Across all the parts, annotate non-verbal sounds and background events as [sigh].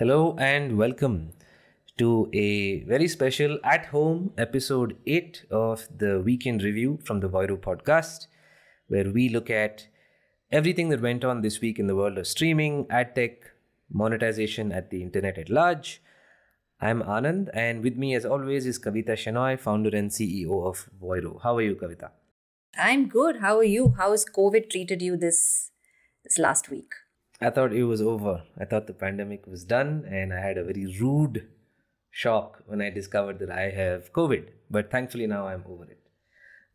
Hello and welcome to a very special at home episode 8 of the Week In Review from the Voiro podcast, where we look at everything that went on this week in the world of streaming, ad tech, monetization at the internet at large. I'm Anand, and with me, as always, is Kavita Shenoy, founder and CEO of Voiro. How are you, Kavita? I'm good. How are you? How has COVID treated you this this last week? I thought it was over. I thought the pandemic was done, and I had a very rude shock when I discovered that I have COVID. But thankfully, now I'm over it.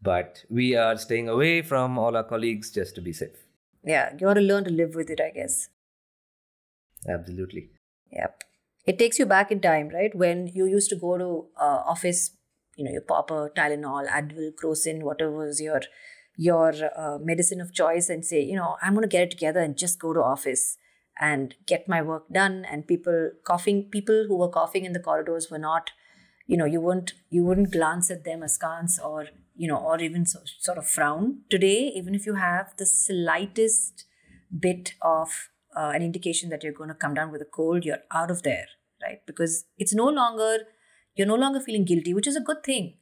But we are staying away from all our colleagues just to be safe. Yeah, you want to learn to live with it, I guess. Absolutely. Yep. It takes you back in time, right? When you used to go to uh, office, you know, you pop a Tylenol, Advil, Crocin, whatever was your your uh, medicine of choice, and say, you know, I'm going to get it together and just go to office and get my work done. And people coughing, people who were coughing in the corridors were not, you know, you wouldn't you wouldn't glance at them askance or you know, or even so, sort of frown. Today, even if you have the slightest bit of uh, an indication that you're going to come down with a cold, you're out of there, right? Because it's no longer, you're no longer feeling guilty, which is a good thing.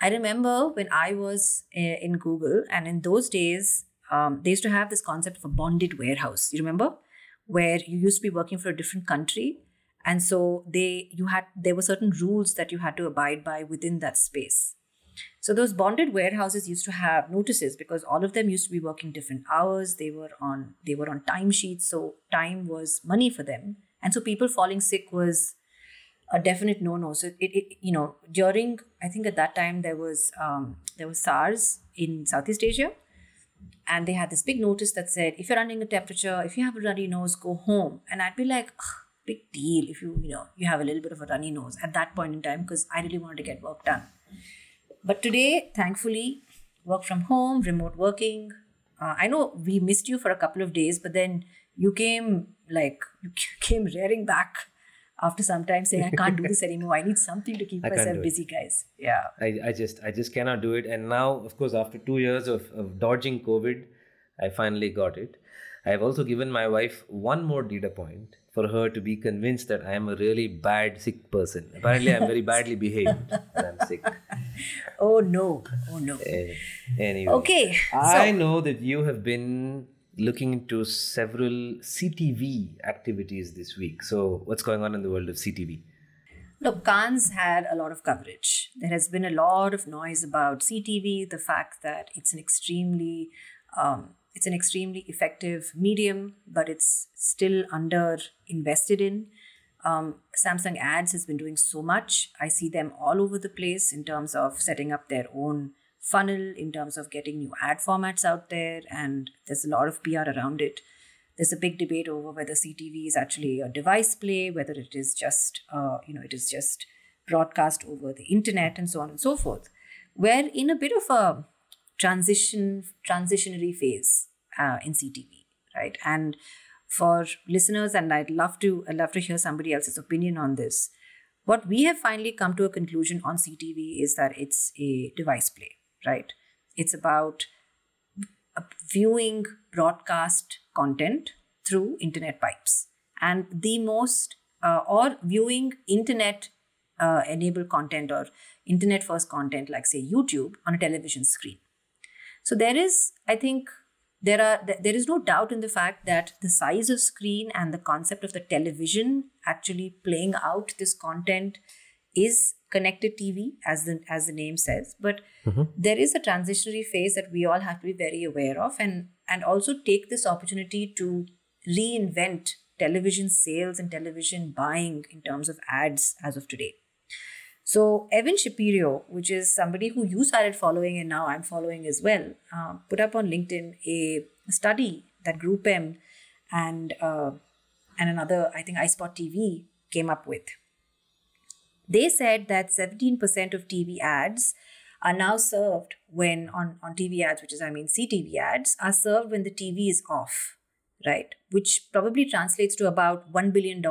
I remember when I was uh, in Google, and in those days, um, they used to have this concept of a bonded warehouse. You remember? Where you used to be working for a different country. And so they you had there were certain rules that you had to abide by within that space. So those bonded warehouses used to have notices because all of them used to be working different hours. They were on they were on timesheets, so time was money for them. And so people falling sick was a definite no-no. So it, it you know during I think at that time there was um, there was SARS in Southeast Asia, and they had this big notice that said if you're running a temperature, if you have a runny nose, go home. And I'd be like. Big deal if you you know you have a little bit of a runny nose at that point in time because I really wanted to get work done. But today, thankfully, work from home, remote working. Uh, I know we missed you for a couple of days, but then you came like [laughs] you came rearing back after some time saying, "I can't do this anymore. I need something to keep I myself do it." busy, guys." Yeah, I, I just I just cannot do it. And now, of course, after two years of, of dodging COVID, I finally got it. I have also given my wife one more data point for her to be convinced that I am a really bad sick person. Apparently, I'm very badly behaved when I'm sick. [laughs] Oh no! Oh no! Eh, Anyway, Okay, I so know that you have been looking into several CTV activities this week. So, what's going on in the world of CTV? Look, Cannes had a lot of coverage. There has been a lot of noise about CTV, the fact that it's an extremely um, it's an extremely effective medium, but it's still under invested in. Um, Samsung Ads has been doing so much. I see them all over the place in terms of setting up their own funnel, in terms of getting new ad formats out there, and there's a lot of PR around it. There's a big debate over whether CTV is actually a device play, whether it is just, uh, you know, it is just broadcast over the internet, and so on and so forth. We're in a bit of a transition, transitionary phase uh, in CTV, right? And for listeners, and I'd love to, I'd love to hear somebody else's opinion on this. What we have finally come to a conclusion on CTV is that it's a device play, right? It's about uh, viewing broadcast content through internet pipes and the most uh, or viewing internet uh, enabled content or internet first content like say youtube on a television screen so there is i think there are there is no doubt in the fact that the size of screen and the concept of the television actually playing out this content is connected tv as the as the name says but there is a transitionary phase that we all have to be very aware of and and also take this opportunity to reinvent television sales and television buying in terms of ads as of today so Evan Shapiro, which is somebody who you started following and now I'm following as well, uh, put up on LinkedIn a study that Group M and uh, and another I think iSpot TV came up with. They said that 17% of TV ads are now served when on, on TV ads, which is I mean CTV ads, are served when the TV is off, right? Which probably translates to about $1 billion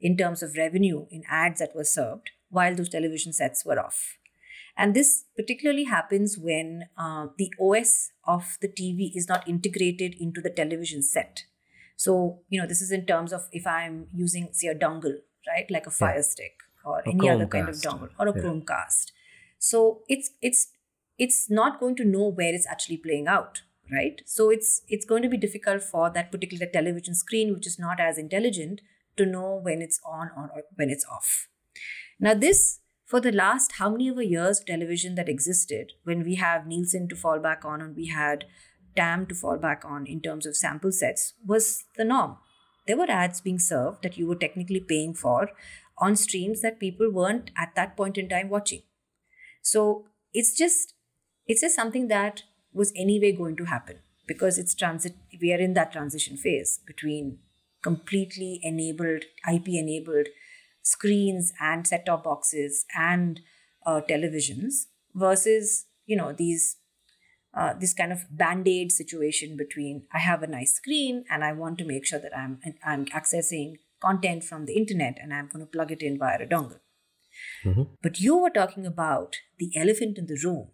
in terms of revenue in ads that were served while those television sets were off. And this particularly happens when uh, the OS of the TV is not integrated into the television set. So, you know, this is in terms of if I'm using, say, a dongle, right? Like a Fire Stick or any other kind of dongle or a Yeah. Chromecast. So it's it's it's not going to know where it's actually playing out, right? So it's it's going to be difficult for that particular television screen, which is not as intelligent, to know when it's on or or when it's off. Now, this for the last how many ever years of television that existed, when we have Nielsen to fall back on and we had TAM to fall back on in terms of sample sets, was the norm. There were ads being served that you were technically paying for on streams that people weren't at that point in time watching. So it's just it's just something that was anyway going to happen because it's transit we are in that transition phase between completely enabled ip enabled screens and set top boxes and uh, televisions versus you know these uh, this kind of band-aid situation between i have a nice screen and i want to make sure that i'm i'm accessing content from the internet and i'm going to plug it in via a dongle. But you were talking about the elephant in the room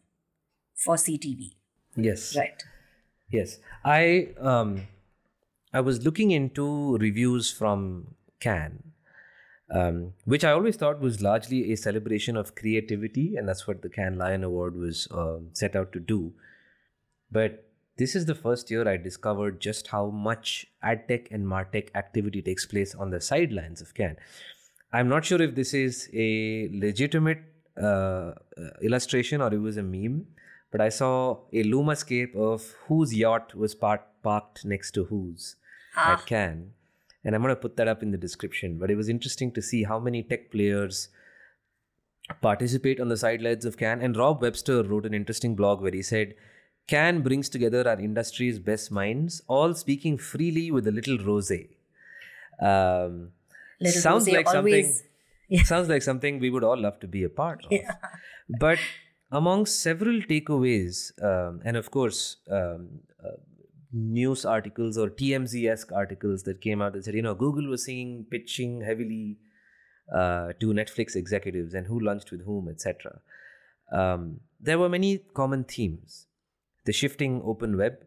for ctv Yes. right. Yes, I um, I was looking into reviews from Cannes, um, which I always thought was largely a celebration of creativity, and that's what the Cannes Lion Award was um set out to do. But this is the first year I discovered just how much adtech and martech activity takes place on the sidelines of Cannes. I'm not sure if this is a legitimate uh, uh, illustration or it was a meme, but I saw a lumascape of whose yacht was par- parked next to whose Ah. at Cannes. And I'm going to put that up in the description. But it was interesting to see how many tech players participate on the sidelines of Cannes. And Rob Webster wrote an interesting blog where he said, Cannes brings together our industry's best minds, all speaking freely with a little rosé. Um, Little sounds rosé like always- [laughs] something. Sounds like something we would all love to be a part of. But among several takeaways, um, and of course, um, uh, news articles or TMZ esque articles that came out that said, you know, Google was seeing pitching heavily uh, to Netflix executives and who lunched with whom, etc. Um, there were many common themes the shifting open web,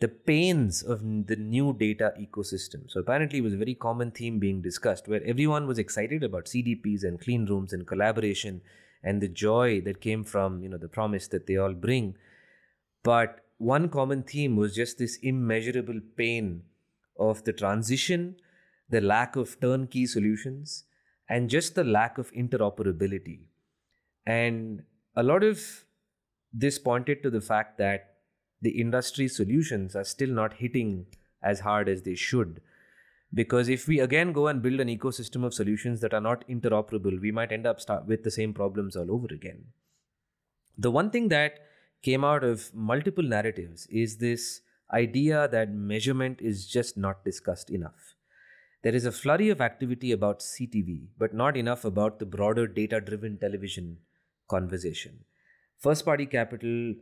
the pains of the new data ecosystem. So, apparently, it was a very common theme being discussed where everyone was excited about CDPs and clean rooms and collaboration and the joy that came from you know the promise that they all bring but one common theme was just this immeasurable pain of the transition the lack of turnkey solutions and just the lack of interoperability and a lot of this pointed to the fact that the industry solutions are still not hitting as hard as they should. Because if we again go and build an ecosystem of solutions that are not interoperable we might end up with the same problems all over again. The one thing that came out of multiple narratives is this idea that measurement is just not discussed enough. There is a flurry of activity about ctv but not enough about the broader data driven television conversation first party capital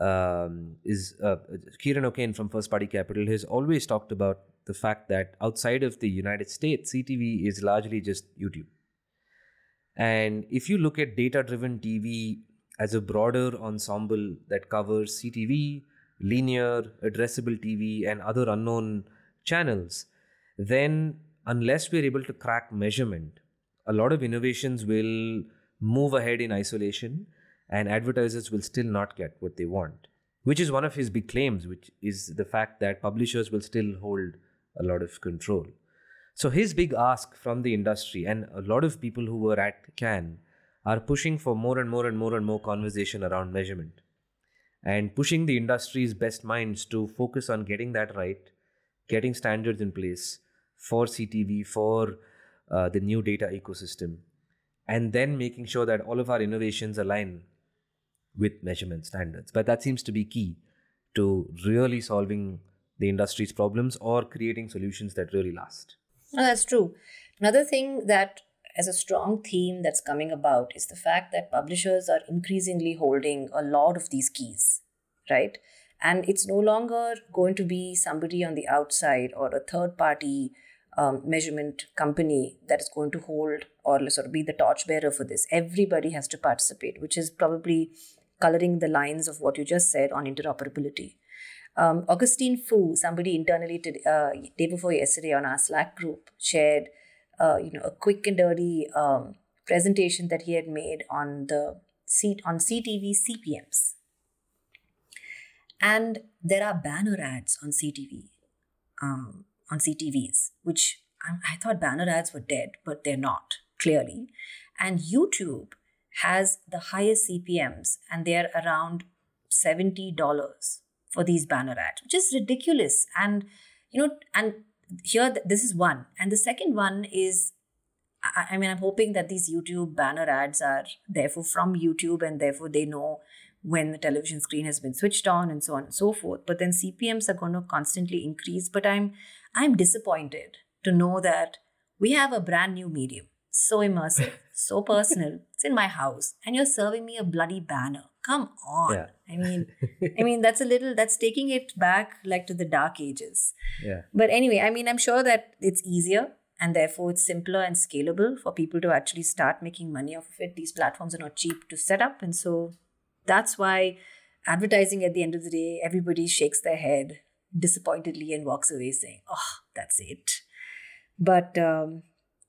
um, is uh, Ciaran O'Kane from First Party Capital has always talked about the fact that outside of the United States, CTV is largely just YouTube. And if you look at data driven TV as a broader ensemble that covers CTV, linear, addressable TV, and other unknown channels, then unless we're able to crack measurement, a lot of innovations will move ahead in isolation and advertisers will still not get what they want which is one of his big claims which is the fact that publishers will still hold a lot of control. So his big ask from the industry and a lot of people who were at Cannes are pushing for more and more and more and more conversation around measurement and pushing the industry's best minds to focus on getting that right getting standards in place for CTV for uh, the new data ecosystem and then making sure that all of our innovations align with measurement standards. But that seems to be key to really solving the industry's problems or creating solutions that really last. No, that's true. Another thing that as a strong theme that's coming about is the fact that publishers are increasingly holding a lot of these keys, right? And it's no longer going to be somebody on the outside or a third party um, measurement company that is going to hold or sort of be the torchbearer for this. Everybody has to participate, which is probably coloring the lines of what you just said on interoperability. Um, Augustine Fu, somebody internally today, uh, day before yesterday on our Slack group, shared, uh, you know, a quick and dirty um, presentation that he had made on the seat on CTV CPMS. And there are banner ads on CTV, um, on CTVs, which I, I thought banner ads were dead, but they're not clearly. And YouTube has the highest CPMs, and they're around seventy dollars for these banner ads, which is ridiculous. And you know, and here this is one, and the second one is I mean, I'm hoping that these YouTube banner ads are therefore from YouTube and therefore they know when the television screen has been switched on and so on and so forth. But then CPMs are going to constantly increase. But I'm I'm disappointed to know that we have a brand new medium, so immersive, so personal. It's in my house, and you're serving me a bloody banner. Come on. Yeah. I mean, I mean that's a little that's taking it back like to the dark ages. Yeah. But anyway, I mean, I'm sure that it's easier and therefore it's simpler and scalable for people to actually start making money off of it. These platforms are not cheap to set up, and so that's why advertising at the end of the day, everybody shakes their head disappointedly and walks away saying, "Oh, that's it." But um,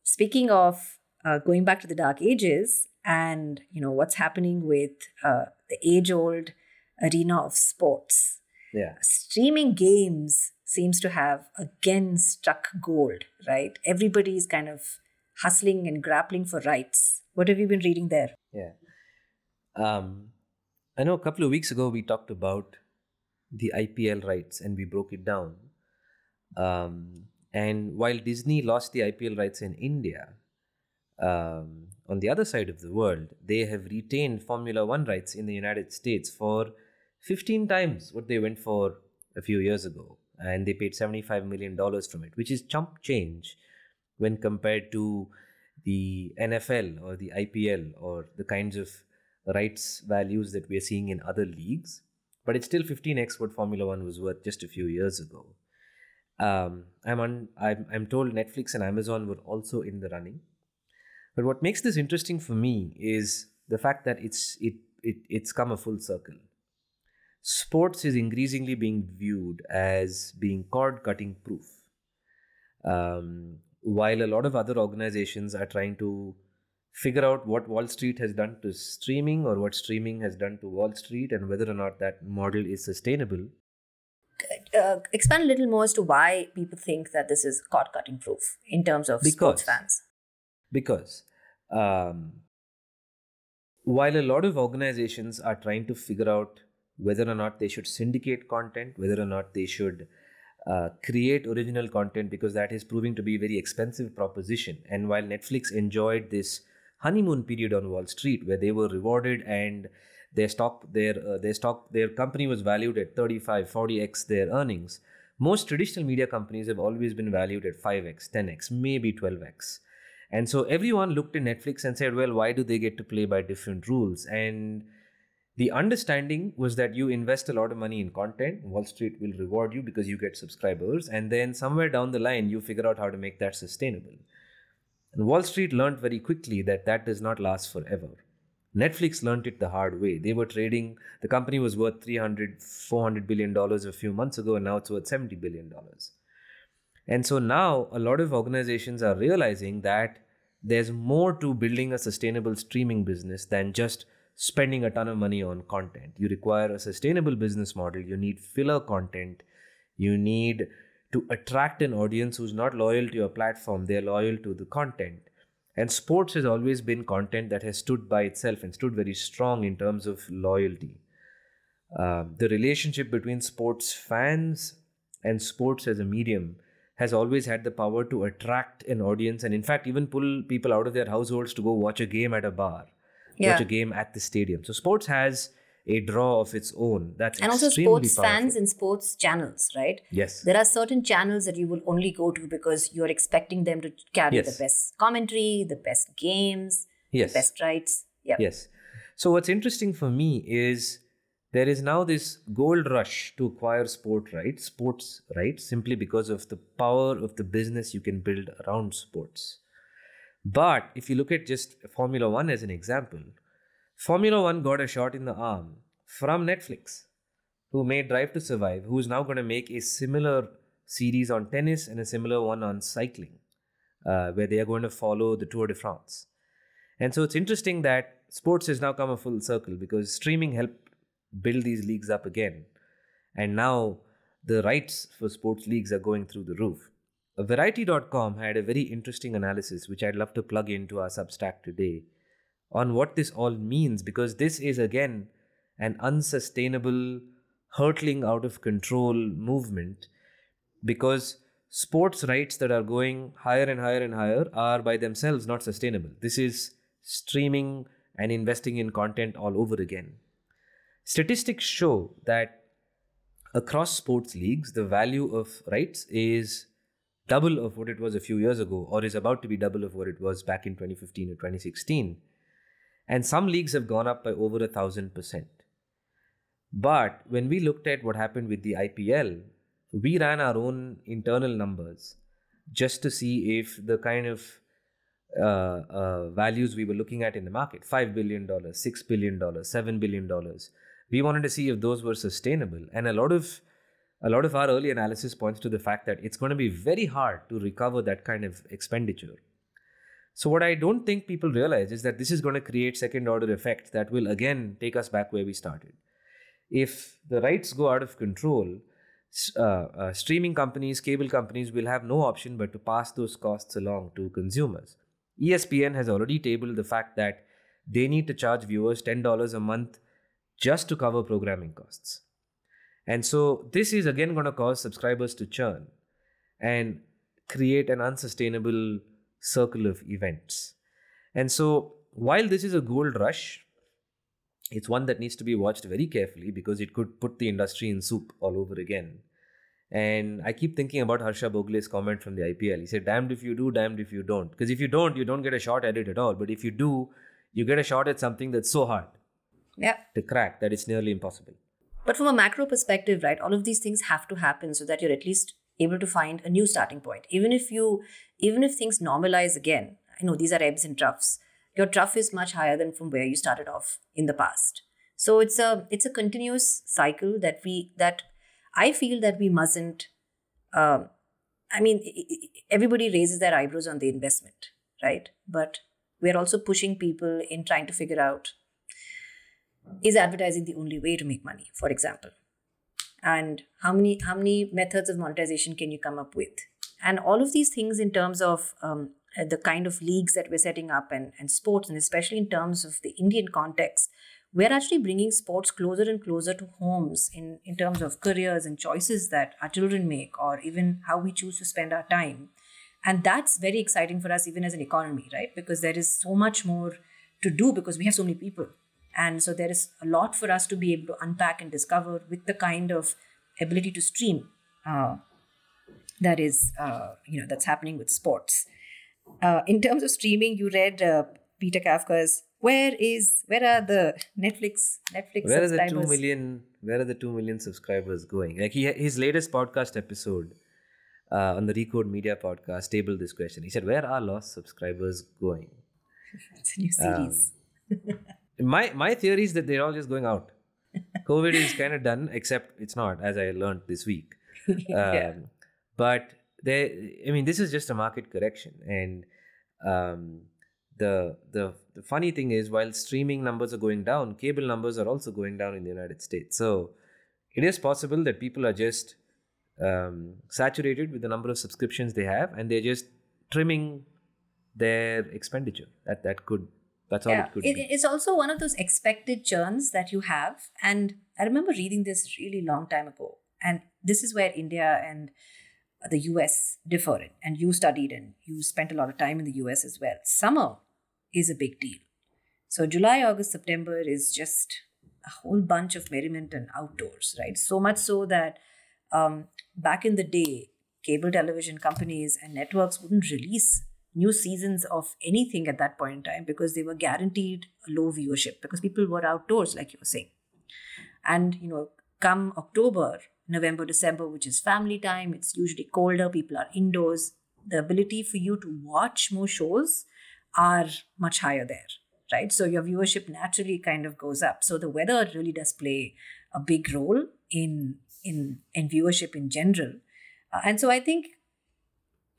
speaking of uh, going back to the dark ages and you know what's happening with uh, the age-old arena of sports, Yeah. streaming games seems to have again struck gold, right? Everybody is kind of hustling and grappling for rights. What have you been reading there? Yeah. Um, I know a couple of weeks ago we talked about the IPL rights and we broke it down. Um, and while Disney lost the IPL rights in India, um, on the other side of the world, they have retained Formula One rights in the United States for 15 times what they went for a few years ago. And they paid $75 million from it, which is chump change when compared to the NFL or the IPL or the kinds of rights values that we are seeing in other leagues. But it's still 15x what Formula One was worth just a few years ago. Um, I'm, on, I'm, I'm told Netflix and Amazon were also in the running. But what makes this interesting for me is the fact that it's, it, it, it's come a full circle. Sports is increasingly being viewed as being cord cutting proof. Um, while a lot of other organizations are trying to figure out what Wall Street has done to streaming or what streaming has done to Wall Street and whether or not that model is sustainable. Uh, expand a little more as to why people think that this is cord cutting proof in terms of sports Because- fans. Because um, while a lot of organizations are trying to figure out whether or not they should syndicate content, whether or not they should uh, create original content, because that is proving to be a very expensive proposition. And while Netflix enjoyed this honeymoon period on Wall Street, where they were rewarded and their stock, their uh, their stock, their company was valued at 35, 40x their earnings. Most traditional media companies have always been valued at 5x, 10x, maybe 12x. And so everyone looked at Netflix and said, well, why do they get to play by different rules? And the understanding was that you invest a lot of money in content, Wall Street will reward you because you get subscribers, and then somewhere down the line, you figure out how to make that sustainable. And Wall Street learned very quickly that that does not last forever. Netflix learned it the hard way. They were trading, the company was worth 300, 400 billion dollars a few months ago, and now it's worth 70 billion dollars. And so now a lot of organizations are realizing that there's more to building a sustainable streaming business than just spending a ton of money on content. You require a sustainable business model, you need filler content, you need to attract an audience who's not loyal to your platform, they're loyal to the content. And sports has always been content that has stood by itself and stood very strong in terms of loyalty. Um, the relationship between sports fans and sports as a medium has always had the power to attract an audience and, in fact, even pull people out of their households to go watch a game at a bar, Yeah. watch a game at the stadium. So, sports has a draw of its own. That's And also sports powerful. fans and sports channels, right? Yes. There are certain channels that you will only go to because you're expecting them to carry Yes. the best commentary, the best games, Yes. the best rights. Yeah. Yes. So what's interesting for me is there is now this gold rush to acquire sport rights, sports rights, simply because of the power of the business you can build around sports. But if you look at just Formula One as an example, Formula One got a shot in the arm from Netflix. who made Drive to Survive, who is now going to make a similar series on tennis and a similar one on cycling, uh, where they are going to follow the Tour de France. And so it's interesting that sports has now come a full circle because streaming helped build these leagues up again. And now the rights for sports leagues are going through the roof. Variety.com had a very interesting analysis, which I'd love to plug into our Substack today, on what this all means, because this is again an unsustainable, hurtling out of control movement. Because sports rights that are going higher and higher and higher are by themselves not sustainable. This is streaming and investing in content all over again. Statistics show that across sports leagues, the value of rights is double of what it was a few years ago, or is about to be double of what it was back in 2015 or 2016. And some leagues have gone up by over a thousand percent. But when we looked at what happened with the IPL, we ran our own internal numbers just to see if the kind of uh, uh, values we were looking at in the market $5 billion, $6 billion, $7 billion we wanted to see if those were sustainable. And a lot of a lot of our early analysis points to the fact that it's going to be very hard to recover that kind of expenditure. So what I don't think people realize is that this is going to create second order effects that will again take us back where we started. If the rights go out of control, uh, uh, streaming companies, cable companies will have no option but to pass those costs along to consumers. ESPN has already tabled the fact that they need to charge viewers $10 a month just to cover programming costs. And so this is again going to cause subscribers to churn and create an unsustainable circle of events. And so while this is a gold rush, it's one that needs to be watched very carefully because it could put the industry in soup all over again. And I keep thinking about Harsha Bhogle's comment from the IPL. He said, damned if you do, damned if you don't. Because if you don't, you don't get a shot at it at all. But if you do, you get a shot at something that's so hard yeah. to crack that it's nearly impossible. But from a macro perspective, right, all of these things have to happen so that you're at least able to find a new starting point. Even if you, even if things normalize again, I know these are ebbs and troughs. Your trough is much higher than from where you started off in the past. So it's a it's a continuous cycle that we that I feel that we mustn't. Um, I mean, everybody raises their eyebrows on the investment, right? But we're also pushing people in trying to figure out is advertising the only way to make money for example and how many how many methods of monetization can you come up with? And all of these things in terms of um, the kind of leagues that we're setting up and, and sports and especially in terms of the indian context we're actually bringing sports closer and closer to homes in, in terms of careers and choices that our children make or even how we choose to spend our time. And that's very exciting for us even as an economy right? Because there is so much more to do because we have so many people and so there is a lot for us to be able to unpack and discover with the kind of ability to stream uh, that is, uh, you know, that's happening with sports. Uh, in terms of streaming, you read uh, Peter Kafka's "Where is where are the Netflix Netflix where are the two million where are the two million subscribers going?" Like he his latest podcast episode uh, on the Recode Media podcast tabled this question. He said, "Where are lost subscribers going?" [laughs] it's a new series. Um, my my theory is that they're all just going out. [laughs] COVID is kind of done, except it's not, as I learned this week. [laughs] yeah. Um, but they, I mean, this is just a market correction, and um, the the the funny thing is, while streaming numbers are going down, cable numbers are also going down in the United States. So it is possible that people are just um, saturated with the number of subscriptions they have, and they're just trimming their expenditure. That that could that's all yeah. it could it, be. It's also one of those expected churns that you have. And I remember reading this really long time ago. And this is where India and the US differ. And you studied and you spent a lot of time in the US as well. Summer is a big deal. So July, August, September is just a whole bunch of merriment and outdoors, right? So much so that um, back in the day, cable television companies and networks wouldn't release new seasons of anything at that point in time because they were guaranteed low viewership because people were outdoors, like you were saying. And, you know, come October, November, December, which is family time, it's usually colder, people are indoors. The ability for you to watch more shows are much higher there, right? So your viewership naturally kind of goes up. So the weather really does play a big role in in in viewership in general. Uh, and so I think,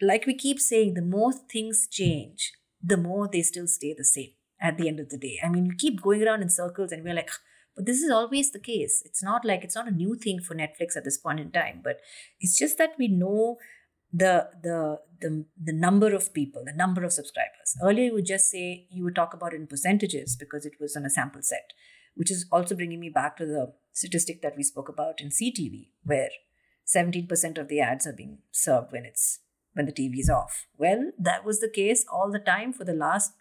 like we keep saying, the more things change, the more they still stay the same at the end of the day. I mean, we keep going around in circles and we're like, but this is always the case. It's not like it's not a new thing for Netflix at this point in time, but it's just that we know the the the, the number of people, the number of subscribers. Earlier you would just say you would talk about it in percentages because it was on a sample set, which is also bringing me back to the statistic that we spoke about in CTV, where 17% of the ads are being served when it's when the TV is off. Well, that was the case all the time for the last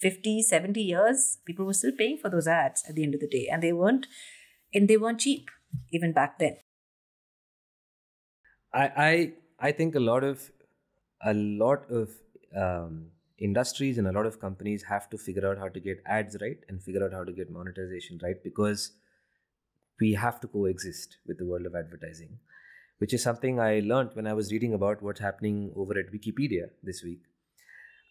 50, 70 years. People were still paying for those ads at the end of the day, and they weren't and they weren't cheap even back then. I I I think a lot of a lot of um, industries and a lot of companies have to figure out how to get ads right and figure out how to get monetization right because we have to coexist with the world of advertising which is something I learned when I was reading about what's happening over at Wikipedia this week.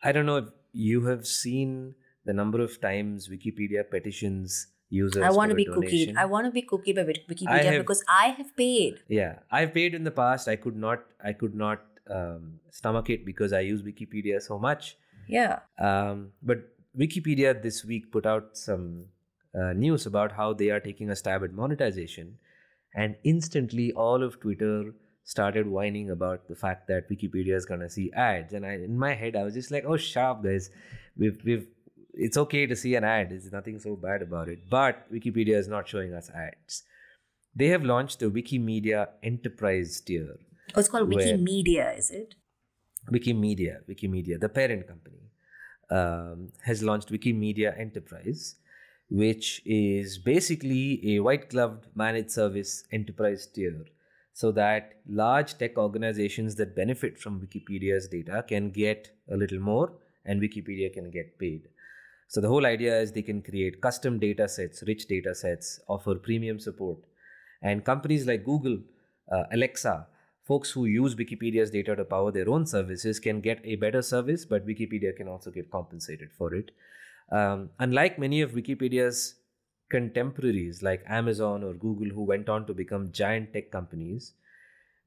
I don't know if you have seen the number of times Wikipedia petitions users. I want to be donation. cookied. I want to be cookied by Wik- Wikipedia have- because I have paid. Yeah, I've paid in the past. I could not. I could not um, stomach it because I use Wikipedia so much. Yeah. Um, but Wikipedia this week put out some uh, news about how they are taking a stab at monetization, and instantly all of Twitter started whining about the fact that Wikipedia is gonna see ads. And I, in my head, I was just like, "Oh, sharp guys, we've we've." It's okay to see an ad. There's nothing so bad about it. But Wikipedia is not showing us ads. They have launched the Wikimedia Enterprise tier. Oh, it's called Wikimedia, is it? Wikimedia, Wikimedia, the parent company, um, has launched Wikimedia Enterprise, which is basically a white gloved managed service enterprise tier so that large tech organizations that benefit from Wikipedia's data can get a little more and Wikipedia can get paid. So the whole idea is they can create custom data sets, rich data sets, offer premium support. And companies like Google, uh, Alexa, folks who use Wikipedia's data to power their own services can get a better service, but Wikipedia can also get compensated for it. Um, unlike many of Wikipedia's contemporaries like Amazon or Google, who went on to become giant tech companies,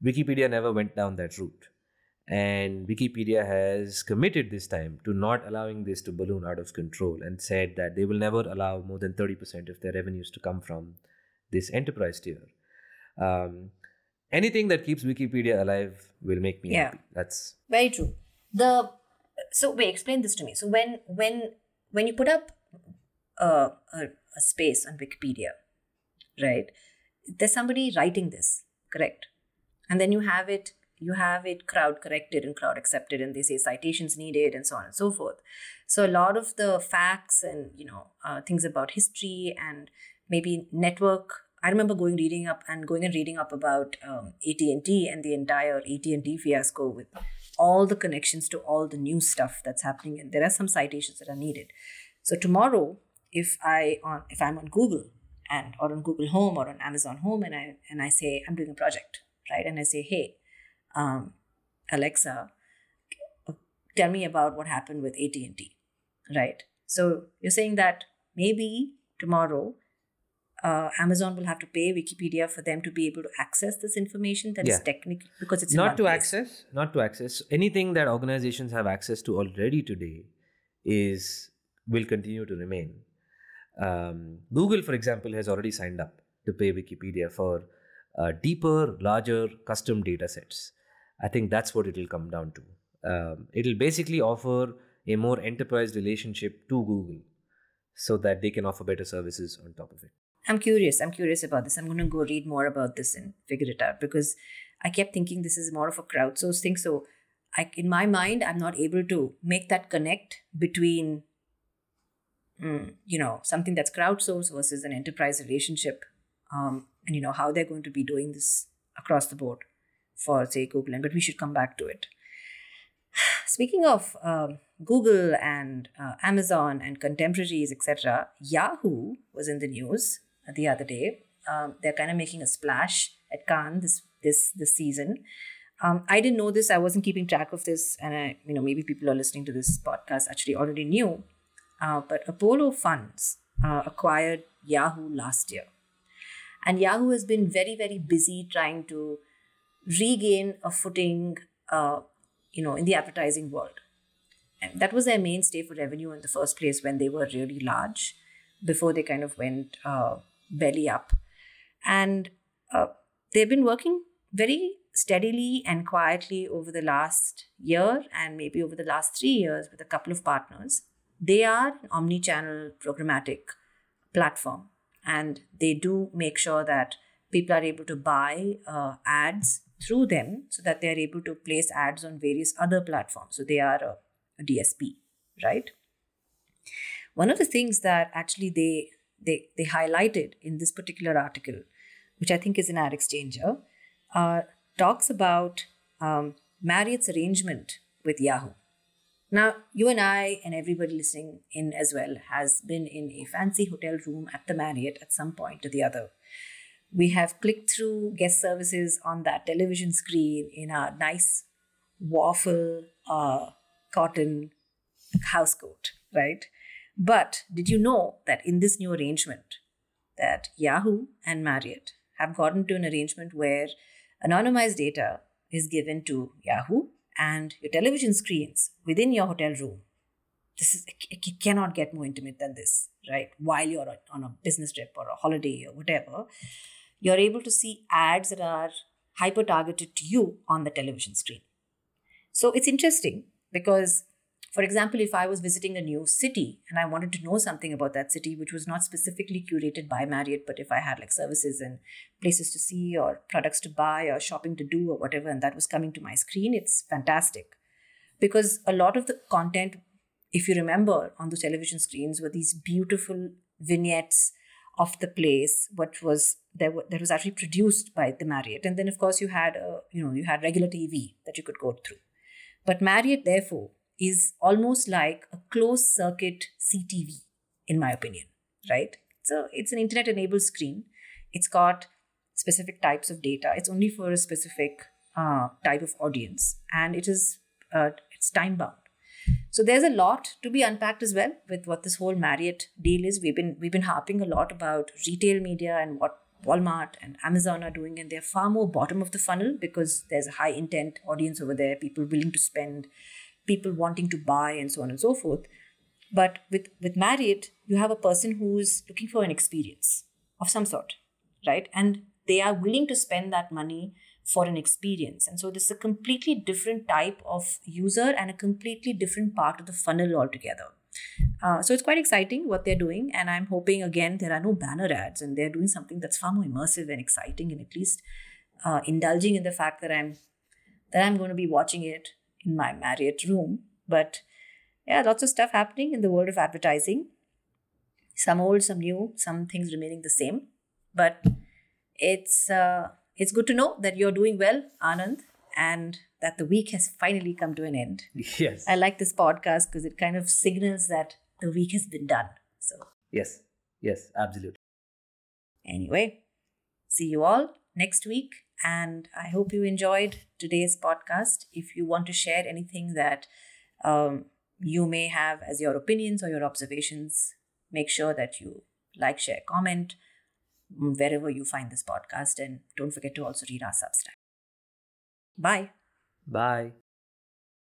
Wikipedia never went down that route. And Wikipedia has committed this time to not allowing this to balloon out of control and said that they will never allow more than 30% of their revenues to come from this enterprise tier. Um, anything that keeps Wikipedia alive will make me Yeah. happy. That's Very true. The so wait, explain this to me. So when when when you put up a, a, a space on Wikipedia, right? There's somebody writing this, correct? And then you have it you have it crowd corrected and crowd accepted and they say citations needed and so on and so forth so a lot of the facts and you know uh, things about history and maybe network i remember going reading up and going and reading up about um, at&t and the entire at&t fiasco with all the connections to all the new stuff that's happening and there are some citations that are needed so tomorrow if i on if i'm on google and or on google home or on amazon home and i and i say i'm doing a project right and i say hey um, Alexa, tell me about what happened with AT&T, right? So you're saying that maybe tomorrow uh, Amazon will have to pay Wikipedia for them to be able to access this information that is Yeah. technically because it's not to place. access not to access. Anything that organizations have access to already today is will continue to remain. Um, google for example has already signed up to pay wikipedia for uh, deeper larger custom data sets. I think that's what it will come down to. Um, it'll basically offer a more enterprise relationship to google so that they can offer better services on top of it I'm curious. I'm curious about this. I'm going to go read more about this and figure it out because I kept thinking this is more of a crowdsourced thing. So, I, in my mind, I'm not able to make that connect between, mm, you know, something that's crowdsourced versus an enterprise relationship, um, and you know how they're going to be doing this across the board for say Google. And but we should come back to it. [sighs] Speaking of um, Google and uh, Amazon and contemporaries, etc., Yahoo was in the news the other day. Um, they're kind of making a splash at Cannes this this this season. Um, I didn't know this. I wasn't keeping track of this, and I, you know, maybe people are listening to this podcast actually already knew. Uh, but Apollo Funds uh, acquired Yahoo last year, And Yahoo has been very, very busy trying to regain a footing, uh, you know, in the advertising world. And that was their mainstay for revenue in the first place when they were really large, before they kind of went uh, belly up. And uh, they've been working very steadily and quietly over the last year and maybe over the last three years with a couple of partners. They are an omni channel programmatic platform and they do make sure that people are able to buy uh, ads through them so that they are able to place ads on various other platforms. So they are a, a DSP, right? One of the things that actually they, they, they highlighted in this particular article, which I think is in AdExchanger, uh, talks about um, Marriott's arrangement with Yahoo. Now, you and I and everybody listening in as well has been in a fancy hotel room at the Marriott at some point or the other. We have clicked through guest services on that television screen in a nice waffle uh, cotton house coat, right? But did you know that in this new arrangement, that Yahoo and Marriott have gotten to an arrangement where anonymized data is given to Yahoo and your television screens within your hotel room. This is it cannot get more intimate than this, right? While you're on a business trip or a holiday or whatever, you're able to see ads that are hyper targeted to you on the television screen. So it's interesting because for example, if I was visiting a new city and I wanted to know something about that city, which was not specifically curated by Marriott, but if I had like services and places to see or products to buy or shopping to do or whatever, and that was coming to my screen, it's fantastic. Because a lot of the content, if you remember on the television screens, were these beautiful vignettes of the place, what was there that was actually produced by the Marriott. And then of course you had a, you know, you had regular TV that you could go through. But Marriott, therefore, is almost like a closed circuit CTV, in my opinion, right? So it's an internet enabled screen. It's got specific types of data. It's only for a specific uh, type of audience, and it is uh, it's time bound. So there's a lot to be unpacked as well with what this whole Marriott deal is. We've been we've been harping a lot about retail media and what Walmart and Amazon are doing, and they're far more bottom of the funnel because there's a high intent audience over there, people willing to spend people wanting to buy and so on and so forth. But with, with Marriott, you have a person who's looking for an experience of some sort, right? And they are willing to spend that money for an experience. And so this is a completely different type of user and a completely different part of the funnel altogether. Uh, so it's quite exciting what they're doing. And I'm hoping, again, there are no banner ads and they're doing something that's far more immersive and exciting and at least uh, indulging in the fact that I'm that I'm going to be watching it in my Marriott room. But yeah, lots of stuff happening in the world of advertising. Some old, some new, some things remaining the same. But it's uh, it's good to know that you're doing well, Anand, and that the week has finally come to an end. [laughs] Yes. I like this podcast because it kind of signals that the week has been done. So yes, yes, absolutely. Anyway, see you all next week and I hope you enjoyed today's podcast. If you want to share anything that um, you may have as your opinions or your observations, make sure that you like, share, comment wherever you find this podcast. And don't forget to also read our Substack. Bye. Bye.